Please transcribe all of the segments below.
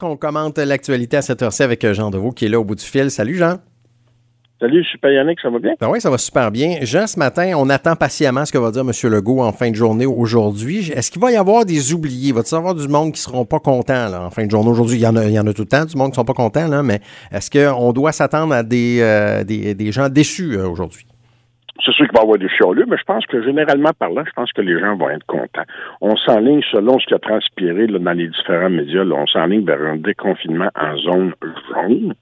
qu'on commente l'actualité à cette heure-ci avec Jean Deveau qui est là au bout du fil. Salut Jean. Salut, super Yannick, ça va bien? Ben oui, ça va super bien. Jean, ce matin, on attend patiemment ce que va dire M. Legault en fin de journée aujourd'hui. Est-ce qu'il va y avoir des oubliés? Va-t-il y avoir du monde qui ne seront pas contents en fin de journée? Aujourd'hui? Il y, en a, il y en a tout le temps, du monde qui ne sont pas contents, là, mais est-ce qu'on doit s'attendre à des, euh, des, gens déçus euh, aujourd'hui? C'est sûr qu'il va y avoir des chialeux, mais je pense que généralement parlant, je pense que les gens vont être contents. On s'enligne selon ce qui a transpiré dans les différents médias, là, on s'enligne vers un déconfinement en zone jaune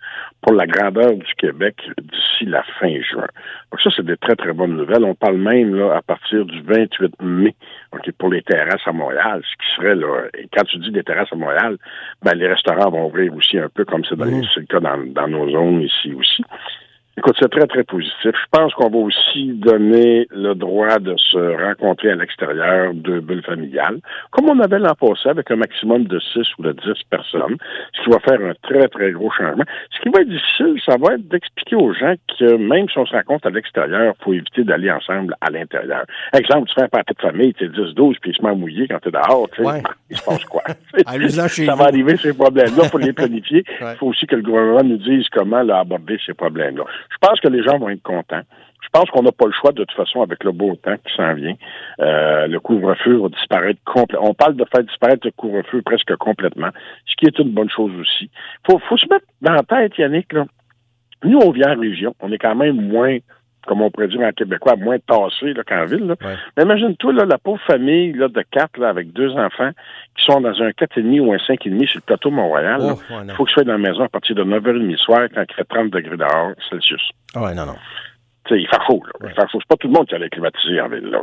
pour la grandeur du Québec d'ici la fin juin. Donc ça, c'est des très, très bonnes nouvelles. On parle même là, à partir du 28 mai ok, pour les terrasses à Montréal, ce qui serait là, et quand tu dis des terrasses à Montréal, ben, les restaurants vont ouvrir aussi un peu comme c'est, mmh. le cas dans, dans nos zones ici aussi. Écoute, c'est très, très positif. Je pense qu'on va aussi donner le droit de se rencontrer à l'extérieur de bulles familiales, comme on avait l'an passé avec un maximum de 6 ou de 10 personnes, ce qui va faire un très, très gros changement. Ce qui va être difficile, ça va être d'expliquer aux gens que même si on se rencontre à l'extérieur, il faut éviter d'aller ensemble à l'intérieur. Exemple, tu fais un pâté de famille, tu es 10-12, puis il se met à mouiller quand tu es dehors, tu sais, il se passe quoi? ça va arriver, ces problèmes-là, il faut les planifier. Il faut aussi que le gouvernement nous dise comment aborder ces problèmes-là. Je pense que les gens vont être contents. Je pense qu'on n'a pas le choix de toute façon avec le beau temps qui s'en vient. Euh, le couvre-feu va disparaître complètement. On parle de faire disparaître le couvre-feu presque complètement, ce qui est une bonne chose aussi. Faut, faut se mettre dans la tête, Yannick, là. Nous, on vient en région. On est quand même moins comme on pourrait dire en québécois, moins tassé qu'en ville. Mais imagine-toi la pauvre famille là, de quatre là, avec deux enfants qui sont dans un 4,5 ou un 5,5 sur le plateau Montréal. Il faut qu'ils soient dans la maison à partir de 9h30 soir quand il fait 30 degrés dehors Celsius. Ah ouais, non, non il fait chaud. Là. Il fait chaud. C'est pas tout le monde qui a les climatisé en ville. Là,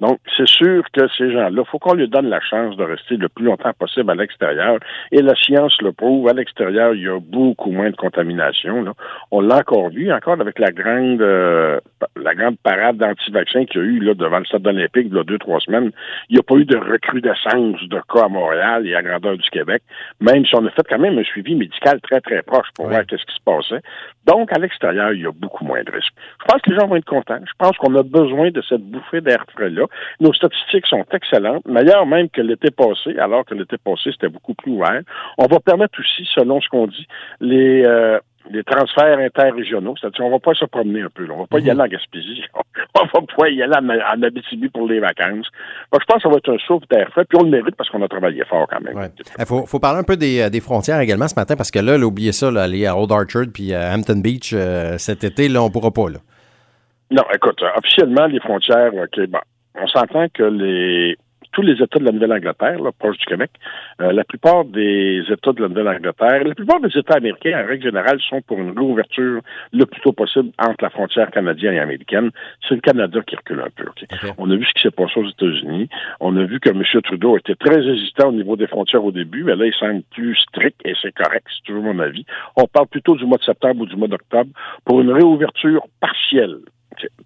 Donc, c'est sûr que ces gens-là, il faut qu'on lui donne la chance de rester le plus longtemps possible à l'extérieur. Et la science le prouve. À l'extérieur, il y a beaucoup moins de contamination. Là. On l'a encore vu, encore avec la grande euh, la grande parade d'anti-vaccins qu'il y a eu là, devant le stade olympique il y a deux, trois semaines. Il n'y a pas eu de recrudescence de cas à Montréal et à grandeur du Québec, même si on a fait quand même un suivi médical très, très proche pour voir qu'est-ce qui se passait. Donc, à l'extérieur, il y a beaucoup moins de risques. Je pense que les gens vont être contents. Je pense qu'on a besoin de cette bouffée d'air frais-là. Nos statistiques sont excellentes, meilleures même que l'été passé, alors que l'été passé, c'était beaucoup plus ouvert. On va permettre aussi, selon ce qu'on dit, les... Euh, les transferts interrégionaux, c'est-à-dire on va pas se promener un peu, là. on va pas y mhm. aller en Gaspésie, on va pas y aller en, Abitibi pour les vacances. Donc, je pense que ça va être un souffle d'air frais, puis on le mérite parce qu'on a travaillé fort quand même. Il eh, faut, faut, parler un peu des, des, frontières également ce matin, parce que là, là oubliez ça, là, aller à Old Orchard puis à Hampton Beach euh, cet été, là, on pourra pas. Là. Non, écoute, officiellement, les frontières, OK, bon, on s'entend que les tous les États de la Nouvelle-Angleterre, proche du Québec, euh, la plupart des États de la Nouvelle-Angleterre, la plupart des États américains, en règle générale, sont pour une réouverture le plus tôt possible entre la frontière canadienne et américaine. C'est le Canada qui recule un peu. On a vu ce qui s'est passé aux États-Unis. On a vu que M. Trudeau était très hésitant au niveau des frontières au début, mais là, il semble plus strict et c'est correct, si tu veux mon avis. On parle plutôt du mois de septembre ou du mois d'octobre pour une réouverture partielle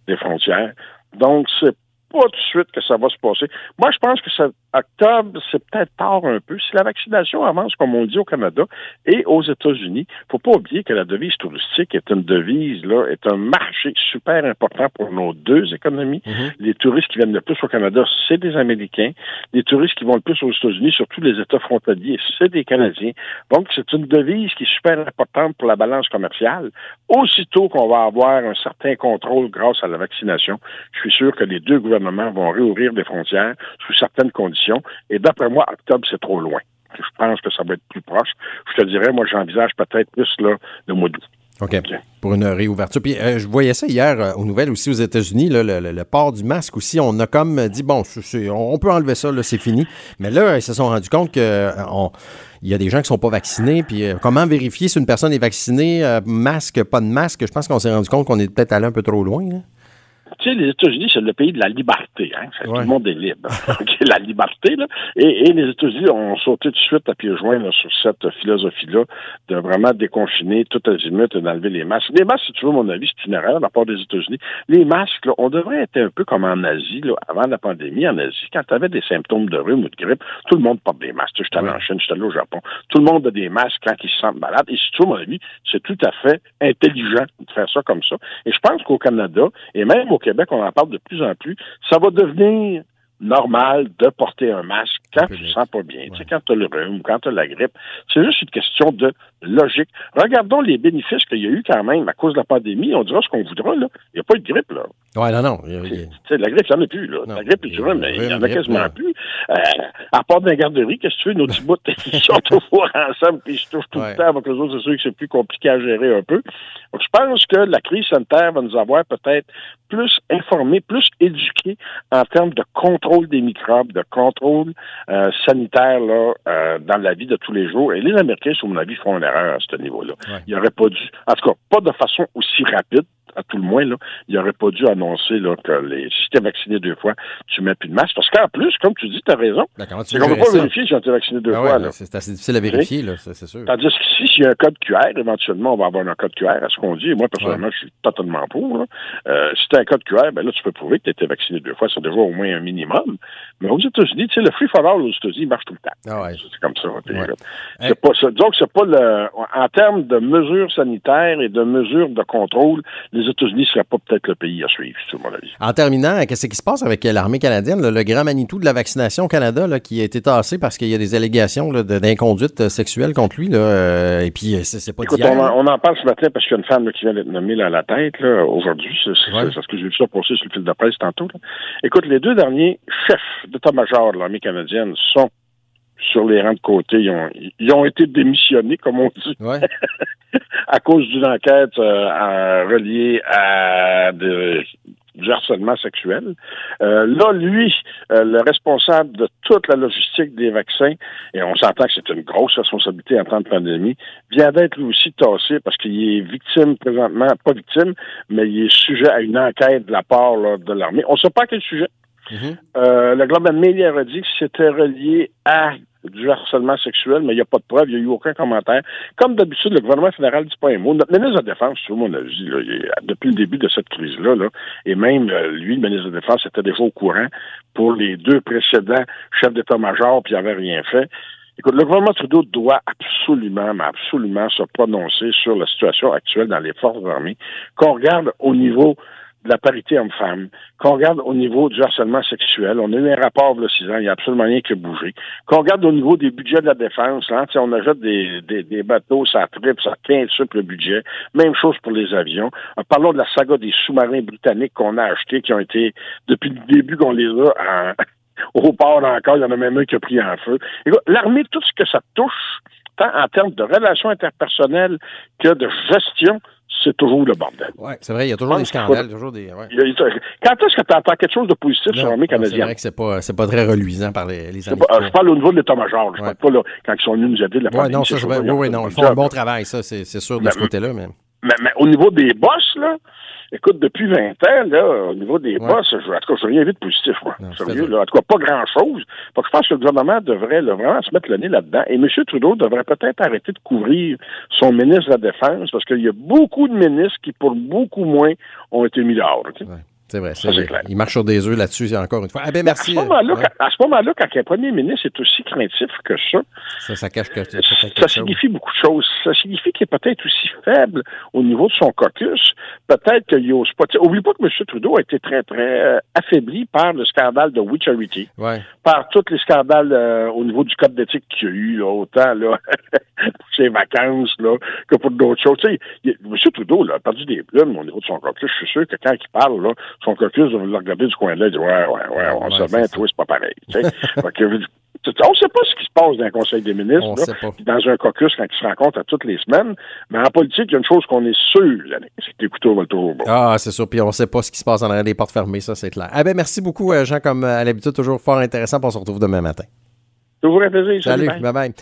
des frontières. Donc, c'est pas tout de suite que ça va se passer. Moi, je pense que ça, octobre, c'est peut-être tard un peu. Si la vaccination avance, comme on dit au Canada et aux États-Unis, faut pas oublier que la devise touristique est une devise, là, est un marché super important pour nos deux économies. Mm-hmm. Les touristes qui viennent le plus au Canada, c'est des Américains. Les touristes qui vont le plus aux États-Unis, surtout les États frontaliers, c'est des Canadiens. Donc, c'est une devise qui est super importante pour la balance commerciale. Aussitôt qu'on va avoir un certain contrôle grâce à la vaccination, je suis sûr que les deux gouvernements vont réouvrir des frontières sous certaines conditions et d'après moi, octobre, c'est trop loin. Je pense que ça va être plus proche. Je te dirais, moi, j'envisage peut-être plus là, le mois d'août. OK. Pour une réouverture. Puis euh, je voyais ça hier euh, aux nouvelles aussi aux États-Unis, le, port du masque aussi. On a comme dit, bon, on peut enlever ça, c'est fini. Mais là, ils se sont rendus compte qu'il euh, y a des gens qui ne sont pas vaccinés. Puis comment vérifier si une personne est vaccinée, masque, pas de masque? Je pense qu'on s'est rendu compte qu'on est peut-être allé un peu trop loin. Tu sais, les États-Unis, c'est le pays de la liberté. Hein? Tout le monde est libre. la liberté, là. Et, les États-Unis ont sauté tout de suite à pieds joints sur cette philosophie-là de vraiment déconfiner tout azimut et d'enlever les masques. Les masques, si tu veux, mon avis, c'est une erreur de la part des États-Unis. Les masques, là, on devrait être un peu comme en Asie, là, avant la pandémie, en Asie, quand tu avais des symptômes de rhume ou de grippe, tout le monde porte des masques. Je suis allé en Chine, je suis allé au Japon. Tout le monde a des masques quand ils se sentent malades. Et si tu veux, mon avis, c'est tout à fait intelligent de faire ça comme ça. Et je pense qu'au Canada, et même au Québec, on en parle de plus en plus, ça va devenir normal de porter un masque quand tu te sens pas bien, tu sais, quand tu as le rhume, quand tu as la grippe. C'est juste une question de logique. Regardons les bénéfices qu'il y a eu quand même à cause de la pandémie. On dira ce qu'on voudra, là. Il n'y a pas eu de grippe, là. Ouais, non, non. Tu sais, la grippe, il n'y en a plus, là. la grippe et du rhume, il n'y en a quasiment plus. Euh, à part dans les garderies, qu'est-ce que tu veux, nos petits bouts, ils sont toujours ensemble, puis ils se touchent tout le temps avec les autres. C'est sûr que c'est plus compliqué à gérer un peu. Donc, je pense que la crise sanitaire va nous avoir peut-être plus informés, plus éduqués en termes de contrôle des microbes, de contrôle euh, sanitaire là, euh, dans la vie de tous les jours. Et les Américains, sur mon avis, font une erreur à ce niveau-là. Il n'y aurait pas dû, en tout cas, pas de façon aussi rapide, à tout le moins, là, il n'aurait pas dû annoncer là, que les, si tu es vacciné deux fois, tu mets plus de masque. Parce qu'en plus, comme tu dis, tu as raison. Ben, qu'on ne peut pas vérifier si on été vacciné deux ben fois. Ouais, c'est assez difficile à vérifier, là, c'est sûr. Tandis que si s'il y a un code QR, éventuellement, on va avoir un code QR à ce qu'on dit. Et moi, personnellement, je suis totalement pour. Là. Euh, si tu as un code QR, ben là, tu peux prouver que tu as été vacciné deux fois. C'est déjà au moins un minimum. Mais aux États-Unis, tu sais, le free for all aux États-Unis marche tout le temps. Ah ouais. C'est comme ça. C'est pas ça. Donc, c'est pas le. En termes de mesures sanitaires et de mesures de contrôle, les États-Unis seraient pas peut-être le pays à suivre, c'est mon avis. En terminant, qu'est-ce qui se passe avec l'armée canadienne, le, grand Manitou de la vaccination au Canada, là, qui a été tassé parce qu'il y a des allégations d'inconduite sexuelle contre lui, là, euh, et puis c'est pas Écoute, on, on, en parle ce matin parce qu'il y a une femme qui vient d'être nommée à la tête aujourd'hui. C'est ce que j'ai vu ça passer sur le fil de presse tantôt. Écoute, les deux derniers chefs d'état-major de l'armée canadienne sont sur les rangs de côté. Ils ont, ils ont été démissionnés, comme on dit, ouais. à cause d'une enquête euh, reliée à de, du harcèlement sexuel. Euh, là, lui, euh, le responsable de toute la logistique des vaccins, et on s'entend que c'est une grosse responsabilité en temps de pandémie, vient d'être lui aussi tassé parce qu'il est victime présentement, pas victime, mais il est sujet à une enquête de la part là, de l'armée. On ne sait pas quel sujet. Mm-hmm. euh, le Globe and Mail a dit que c'était relié à du harcèlement sexuel, mais il n'y a pas de preuve, il n'y a eu aucun commentaire. Comme d'habitude, le gouvernement fédéral dit pas un mot. Notre ministre de la Défense, sur mon avis, là, depuis le début de cette crise-là, là, et même euh, lui, le ministre de la Défense, était déjà au courant pour les deux précédents chefs d'état-major, puis il n'avait rien fait. Écoute, le gouvernement Trudeau doit absolument, mais absolument se prononcer sur la situation actuelle dans les forces armées. Qu'on regarde au niveau de la parité homme-femme, qu'on regarde au niveau du harcèlement sexuel, on a eu un rapport a six ans, il n'y a absolument rien qui a bougé. Qu'on regarde au niveau des budgets de la défense, là, on ajoute des, des, bateaux, ça triple, ça quintuple le budget. Même chose pour les avions. Parlons de la saga des sous-marins britanniques qu'on a achetés, qui ont été, depuis le début qu'on les a au port encore, il y en a même un qui a pris en feu. L'armée, tout ce que ça touche, tant en termes de relations interpersonnelles que de gestion, c'est toujours le bordel. Oui, c'est vrai, il y a toujours des scandales, toujours des. Ouais. Quand est-ce que tu entends quelque chose de positif sur l'armée canadienne? C'est vrai que c'est pas, c'est pas très reluisant par les, les amis. Pas, je parle au niveau de l'état-major. Je ouais. parle pas là, quand ils sont venus nous aider de la. Ouais, non, ça, je oui, oui, non, ils font un bon travail, ça, c'est, c'est sûr de mais, ce côté-là. Mais... Mais, mais au niveau des boss, là, Écoute, depuis 20 ans, là, au niveau des ouais. je, en tout cas, je rien vu de positif, moi. Non, Sérieux, là, en tout cas, pas grand-chose. Donc, je pense que le gouvernement devrait là, vraiment se mettre le nez là-dedans. Et M. Trudeau devrait peut-être arrêter de couvrir son ministre de la Défense, parce qu'il y a beaucoup de ministres qui, pour beaucoup moins, ont été mis dehors. Ouais. C'est vrai, c'est vrai. Il marche sur des œufs là-dessus, encore une fois. Ah ben merci. À ce moment-là, ouais. quand, à ce moment-là, quand un premier ministre est aussi craintif que ça, ça, ça cache que ça, ça signifie beaucoup de choses. Ça signifie qu'il est peut-être aussi faible au niveau de son caucus. Peut-être qu'il n'ose pas. Oublie pas que M. Trudeau a été très, très euh, affaibli par le scandale de We Charity, ouais. par tous les scandales euh, au niveau du code d'éthique qu'il y a eu, là, autant là, pour ses vacances là, que pour d'autres choses. Tu sais, M. Trudeau là, a perdu des plumes au niveau de son caucus. Je suis sûr que quand il parle, là, son caucus va le regarder du coin de là et dire Ouais, ouais, ouais, on ouais, sait bien, toi, c'est pas pareil. Tu sais? on ne sait pas ce qui se passe dans le Conseil des ministres, là, dans un caucus quand ils se rencontrent à toutes les semaines. Mais en politique, il y a une chose qu'on est sûr, c'est que les couteaux vont toujours bon. Ah, c'est sûr. Puis on ne sait pas ce qui se passe dans les portes fermées, ça, c'est clair. Ah ben, merci beaucoup, Jean, comme à l'habitude, toujours fort intéressant. On se retrouve demain matin. Toujours un plaisir. Salut, bye bye.